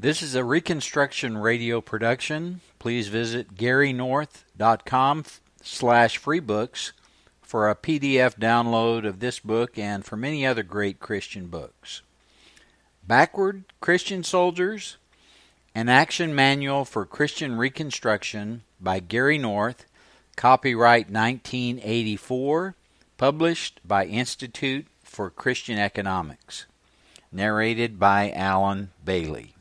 This is a Reconstructionist Radio production. Please visit garynorth.com slash freebooks for a PDF download of this book and for many other great Christian books. Backward Christian Soldiers, an action manual for Christian Reconstruction by Gary North, copyright 1984, published by Institute for Christian Economics. Narrated by Alan Bailey.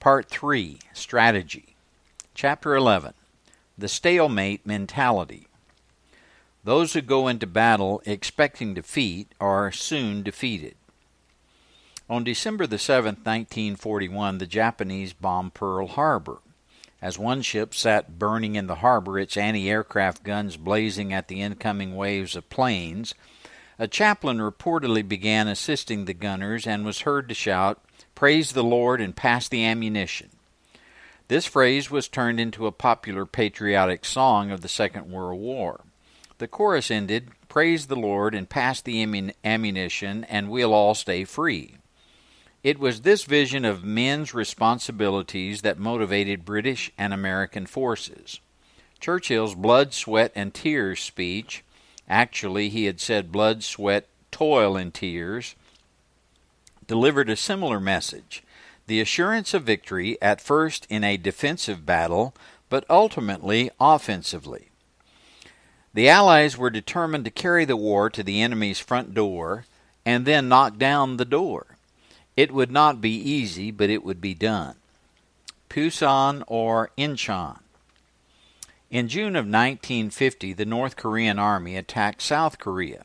Part 3 Strategy. Chapter 11 The Stalemate Mentality. Those who go into battle expecting defeat are soon defeated. On December the 7th, 1941, the Japanese bombed Pearl Harbor. As one ship sat burning in the harbor, its anti aircraft guns blazing at the incoming waves of planes, a chaplain reportedly began assisting the gunners and was heard to shout, Praise the Lord and pass the ammunition. This phrase was turned into a popular patriotic song of the Second World War. The chorus ended, Praise the Lord and pass the ammunition, and we'll all stay free. It was this vision of men's responsibilities that motivated British and American forces. Churchill's blood, sweat, and tears speech actually, he had said blood, sweat, toil, and tears delivered a similar message the assurance of victory, at first in a defensive battle, but ultimately offensively. The Allies were determined to carry the war to the enemy's front door and then knock down the door. It would not be easy, but it would be done. Pusan or Incheon. In June of 1950, the North Korean army attacked South Korea.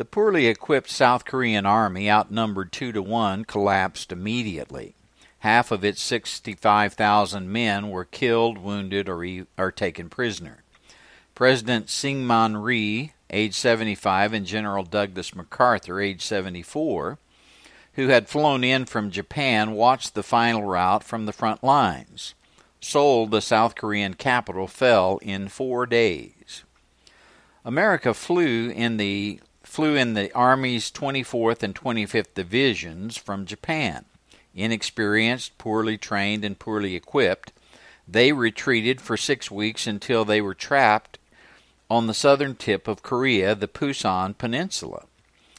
The poorly equipped South Korean army, outnumbered two to one, collapsed immediately. Half of its 65,000 men were killed, wounded, or, or taken prisoner. President Syngman Rhee, age 75, and General Douglas MacArthur, age 74, who had flown in from Japan, watched the final rout from the front lines. Seoul, the South Korean capital, fell in four days. America flew in the flew in the Army's 24th and 25th divisions from Japan. Inexperienced, poorly trained, and poorly equipped, they retreated for six weeks until they were trapped on the southern tip of Korea, the Pusan Peninsula.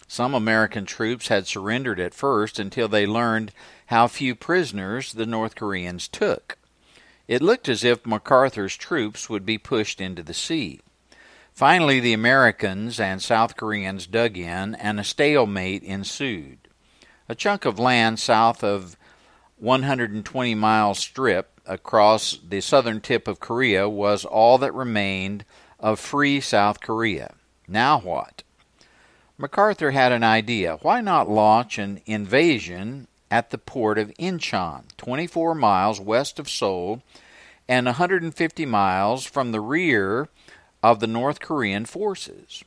Some American troops had surrendered at first until they learned how few prisoners the North Koreans took. It looked as if MacArthur's troops would be pushed into the sea. Finally, the Americans and South Koreans dug in, and a stalemate ensued. A chunk of land south of 120 mile strip across the southern tip of Korea was all that remained of free South Korea. Now what? MacArthur had an idea. Why not launch an invasion at the port of Incheon, 24 miles west of Seoul and 150 miles from the rear of the North Korean forces?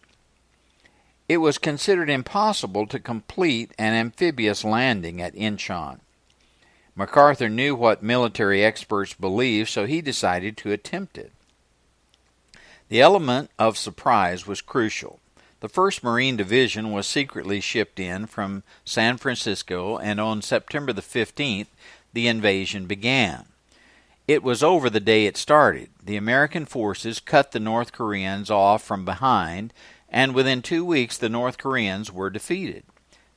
It was considered impossible to complete an amphibious landing at Incheon. MacArthur knew what military experts believed, so he decided to attempt it. The element of surprise was crucial. The 1st Marine Division was secretly shipped in from San Francisco, and on September the 15th, the invasion began. It was over the day it started. The American forces cut the North Koreans off from behind, and within two weeks the North Koreans were defeated.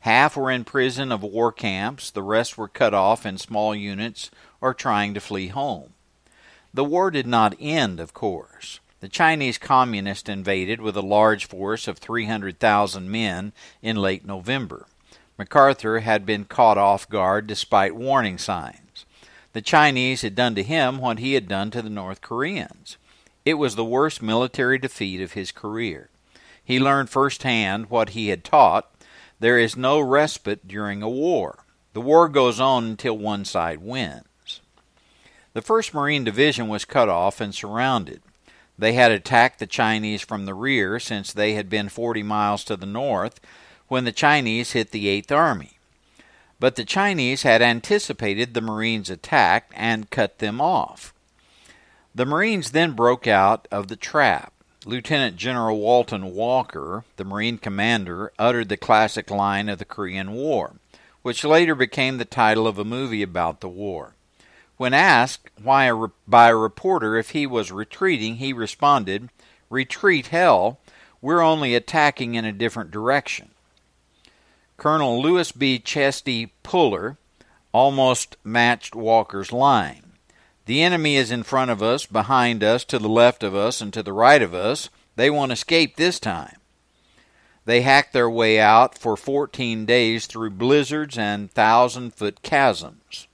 Half were in prison of war camps, the rest were cut off in small units or trying to flee home. The war did not end, of course. The Chinese Communists invaded with a large force of 300,000 men in late November. MacArthur had been caught off guard despite warning signs. The Chinese had done to him what he had done to the North Koreans. It was the worst military defeat of his career. He learned firsthand what he had taught there is no respite during a war. The war goes on until one side wins. The 1st Marine Division was cut off and surrounded. They had attacked the Chinese from the rear since they had been 40 miles to the north when the Chinese hit the Eighth Army. But the Chinese had anticipated the Marines' attack and cut them off. The Marines then broke out of the trap. Lieutenant General Walton Walker, the Marine commander, uttered the classic line of the Korean War which later became the title of a movie about the war. When asked why a, by a reporter if he was retreating, he responded, Retreat hell, we're only attacking in a different direction. Colonel Lewis B. Chesty Puller almost matched Walker's line. The enemy is in front of us, behind us, to the left of us, and to the right of us. They won't escape this time. They hacked their way out for 14 days through blizzards and thousand foot chasms.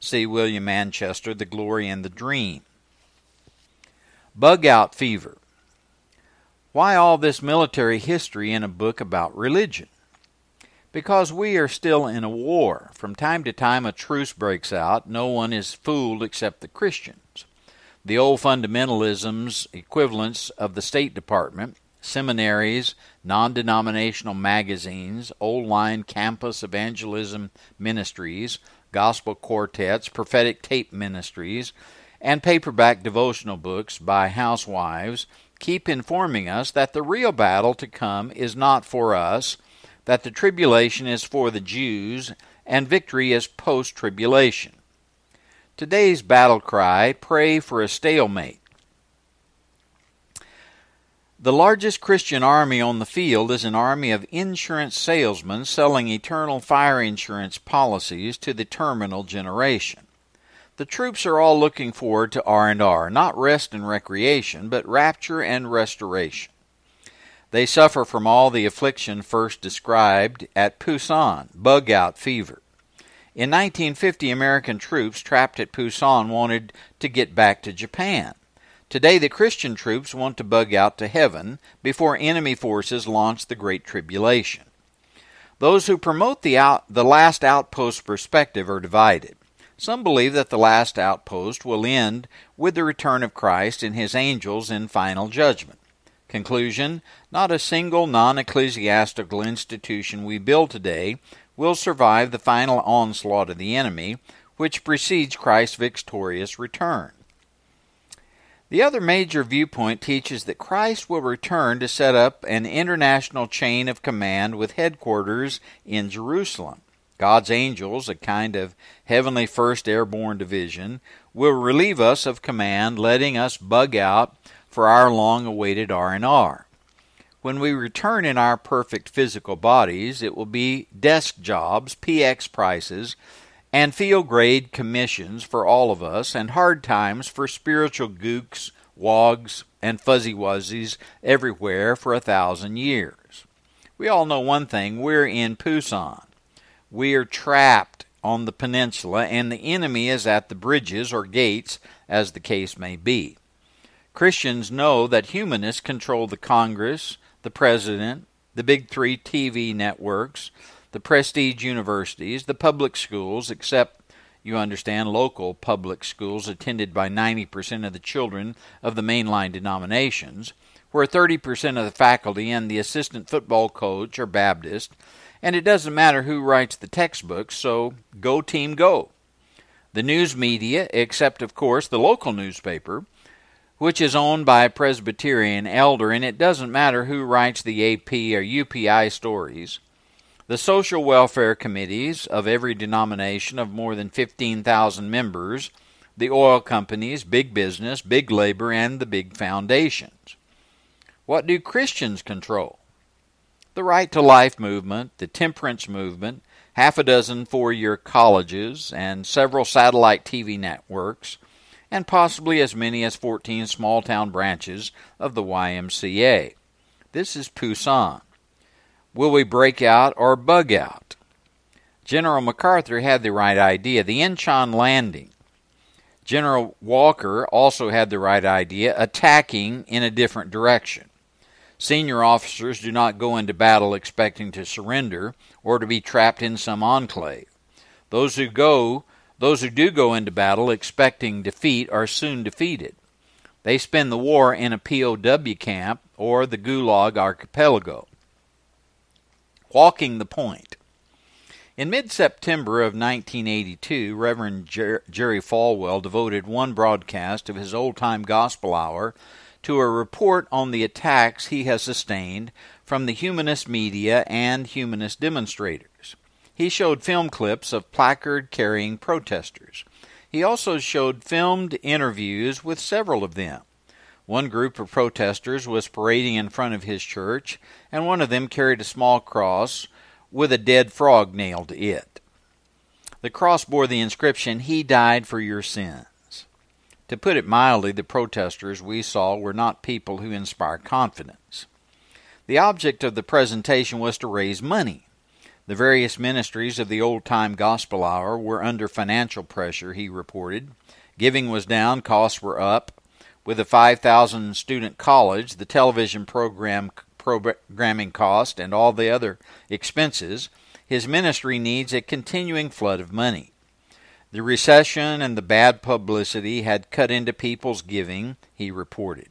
See William Manchester, The Glory and the Dream. Bug out fever. Why all this military history in a book about religion? Because we are still in a war. From time to time, a truce breaks out. No one is fooled except the Christians. The old fundamentalisms, equivalents of the State Department, seminaries, non denominational magazines, old line campus evangelism ministries, gospel quartets, prophetic tape ministries, and paperback devotional books by housewives keep informing us that the real battle to come is not for us that the tribulation is for the Jews and victory is post tribulation. Today's battle cry pray for a stalemate. The largest Christian army on the field is an army of insurance salesmen selling eternal fire insurance policies to the terminal generation. The troops are all looking forward to R&R, not rest and recreation, but rapture and restoration. They suffer from all the affliction first described at Pusan, bug out fever. In 1950, American troops trapped at Pusan wanted to get back to Japan. Today, the Christian troops want to bug out to heaven before enemy forces launch the Great Tribulation. Those who promote the, out, the last outpost perspective are divided. Some believe that the last outpost will end with the return of Christ and his angels in final judgment. Conclusion Not a single non ecclesiastical institution we build today will survive the final onslaught of the enemy, which precedes Christ's victorious return. The other major viewpoint teaches that Christ will return to set up an international chain of command with headquarters in Jerusalem. God's angels, a kind of heavenly first airborne division, will relieve us of command, letting us bug out for our long awaited R&R. When we return in our perfect physical bodies, it will be desk jobs, PX prices, and field grade commissions for all of us, and hard times for spiritual gooks, wogs, and fuzzy wuzzies everywhere for a thousand years. We all know one thing we're in Pusan. We are trapped on the peninsula, and the enemy is at the bridges or gates, as the case may be. Christians know that humanists control the Congress, the President, the big three TV networks, the prestige universities, the public schools, except, you understand, local public schools attended by 90% of the children of the mainline denominations, where 30% of the faculty and the assistant football coach are Baptist, and it doesn't matter who writes the textbooks, so go team go. The news media, except, of course, the local newspaper, which is owned by a Presbyterian elder, and it doesn't matter who writes the AP or UPI stories. The social welfare committees of every denomination of more than 15,000 members, the oil companies, big business, big labor, and the big foundations. What do Christians control? The Right to Life movement, the temperance movement, half a dozen four year colleges, and several satellite TV networks and possibly as many as 14 small town branches of the YMCA. This is Pusan. Will we break out or bug out? General MacArthur had the right idea the Inchon landing. General Walker also had the right idea attacking in a different direction. Senior officers do not go into battle expecting to surrender or to be trapped in some enclave. Those who go those who do go into battle expecting defeat are soon defeated. They spend the war in a POW camp or the Gulag archipelago. Walking the Point. In mid September of 1982, Reverend Jer- Jerry Falwell devoted one broadcast of his old time gospel hour to a report on the attacks he has sustained from the humanist media and humanist demonstrators. He showed film clips of placard carrying protesters. He also showed filmed interviews with several of them. One group of protesters was parading in front of his church, and one of them carried a small cross with a dead frog nailed to it. The cross bore the inscription, He died for your sins. To put it mildly, the protesters we saw were not people who inspire confidence. The object of the presentation was to raise money. The various ministries of the old time gospel hour were under financial pressure, he reported. Giving was down, costs were up, with a 5,000 student college, the television program programming cost, and all the other expenses, his ministry needs a continuing flood of money. The recession and the bad publicity had cut into people's giving, he reported.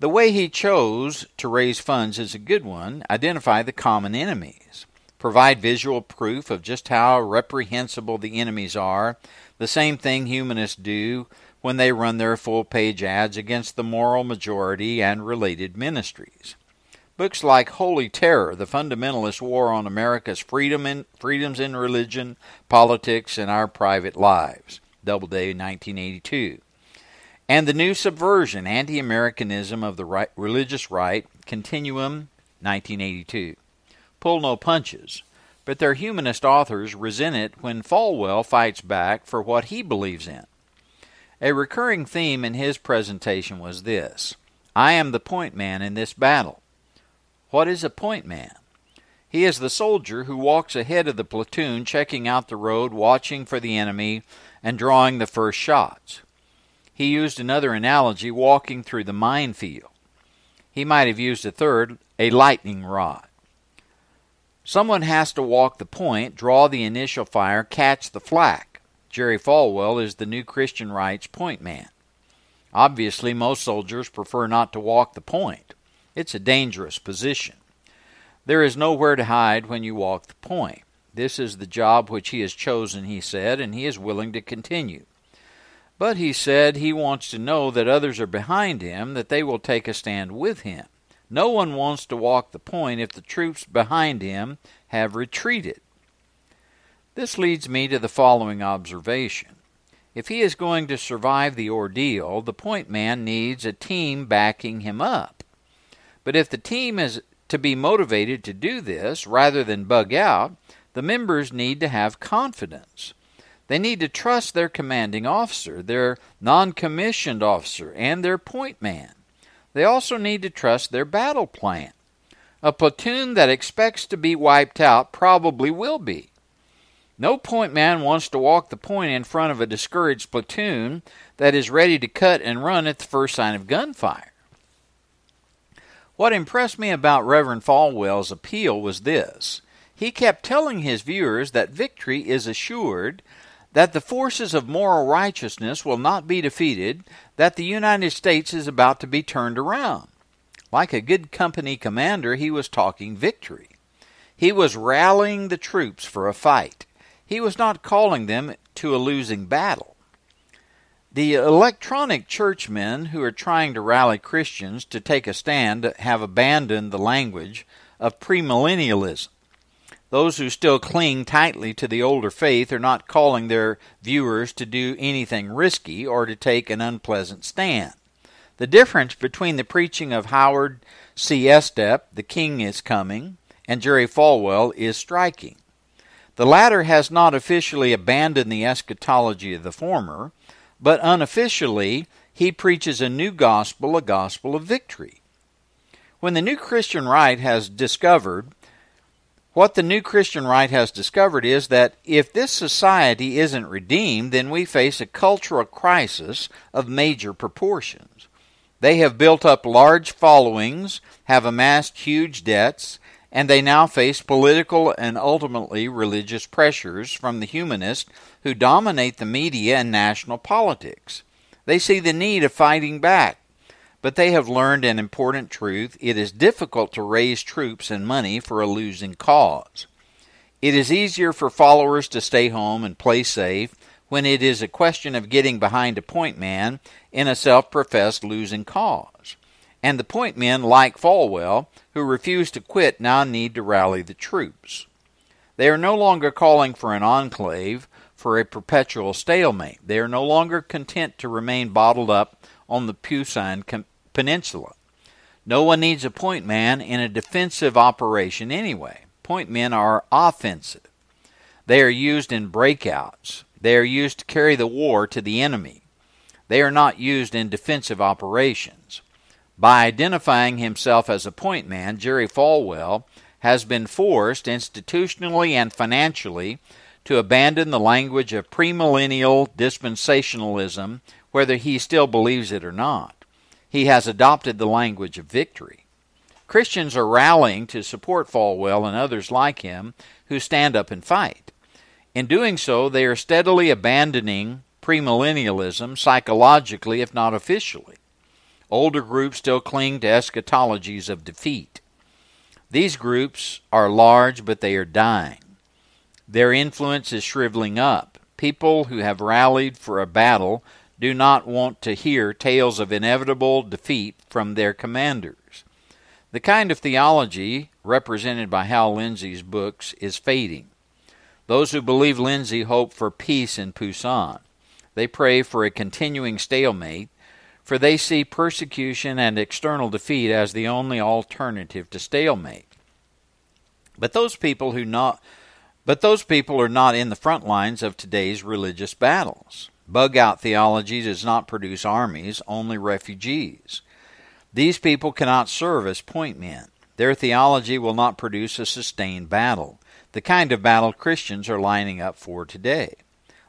The way he chose to raise funds is a good one. Identify the common enemies. Provide visual proof of just how reprehensible the enemies are, the same thing humanists do when they run their full page ads against the moral majority and related ministries. Books like Holy Terror, The Fundamentalist War on America's Freedom in, Freedoms in Religion, Politics, and Our Private Lives, Doubleday, 1982. And The New Subversion, Anti Americanism of the right, Religious Right, Continuum, 1982. Pull no punches, but their humanist authors resent it when Falwell fights back for what he believes in. A recurring theme in his presentation was this I am the point man in this battle. What is a point man? He is the soldier who walks ahead of the platoon, checking out the road, watching for the enemy, and drawing the first shots. He used another analogy, walking through the minefield. He might have used a third, a lightning rod. Someone has to walk the point, draw the initial fire, catch the flak. Jerry Falwell is the new Christian Right's point man. Obviously, most soldiers prefer not to walk the point. It's a dangerous position. There is nowhere to hide when you walk the point. This is the job which he has chosen, he said, and he is willing to continue. But he said he wants to know that others are behind him, that they will take a stand with him. No one wants to walk the point if the troops behind him have retreated. This leads me to the following observation. If he is going to survive the ordeal, the point man needs a team backing him up. But if the team is to be motivated to do this rather than bug out, the members need to have confidence. They need to trust their commanding officer, their non commissioned officer, and their point man. They also need to trust their battle plan. A platoon that expects to be wiped out probably will be. No point man wants to walk the point in front of a discouraged platoon that is ready to cut and run at the first sign of gunfire. What impressed me about Reverend Falwell's appeal was this. He kept telling his viewers that victory is assured, that the forces of moral righteousness will not be defeated, that the United States is about to be turned around. Like a good company commander, he was talking victory. He was rallying the troops for a fight. He was not calling them to a losing battle. The electronic churchmen who are trying to rally Christians to take a stand have abandoned the language of premillennialism. Those who still cling tightly to the older faith are not calling their viewers to do anything risky or to take an unpleasant stand. The difference between the preaching of Howard C. Estep, The King is Coming, and Jerry Falwell is striking. The latter has not officially abandoned the eschatology of the former, but unofficially he preaches a new gospel, a gospel of victory. When the new Christian right has discovered, what the new Christian right has discovered is that if this society isn't redeemed, then we face a cultural crisis of major proportions. They have built up large followings, have amassed huge debts, and they now face political and ultimately religious pressures from the humanists who dominate the media and national politics. They see the need of fighting back, but they have learned an important truth it is difficult to raise troops and money for a losing cause. It is easier for followers to stay home and play safe when it is a question of getting behind a point man in a self professed losing cause. And the point men, like Falwell, who refuse to quit now need to rally the troops. They are no longer calling for an enclave, for a perpetual stalemate. They are no longer content to remain bottled up on the Pusan Peninsula. No one needs a point man in a defensive operation anyway. Point men are offensive. They are used in breakouts. They are used to carry the war to the enemy. They are not used in defensive operations. By identifying himself as a point man, Jerry Falwell has been forced, institutionally and financially, to abandon the language of premillennial dispensationalism, whether he still believes it or not. He has adopted the language of victory. Christians are rallying to support Falwell and others like him who stand up and fight. In doing so, they are steadily abandoning premillennialism psychologically, if not officially. Older groups still cling to eschatologies of defeat. These groups are large, but they are dying. Their influence is shriveling up. People who have rallied for a battle do not want to hear tales of inevitable defeat from their commanders. The kind of theology represented by Hal Lindsey's books is fading. Those who believe Lindsey hope for peace in Pusan. They pray for a continuing stalemate, for they see persecution and external defeat as the only alternative to stalemate. But those people who not but those people are not in the front lines of today's religious battles. Bug out theology does not produce armies, only refugees. These people cannot serve as point men. Their theology will not produce a sustained battle, the kind of battle Christians are lining up for today.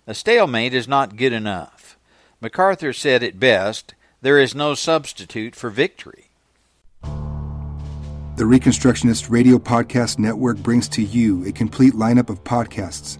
A stalemate is not good enough. MacArthur said it best there is no substitute for victory. The Reconstructionist Radio Podcast Network brings to you a complete lineup of podcasts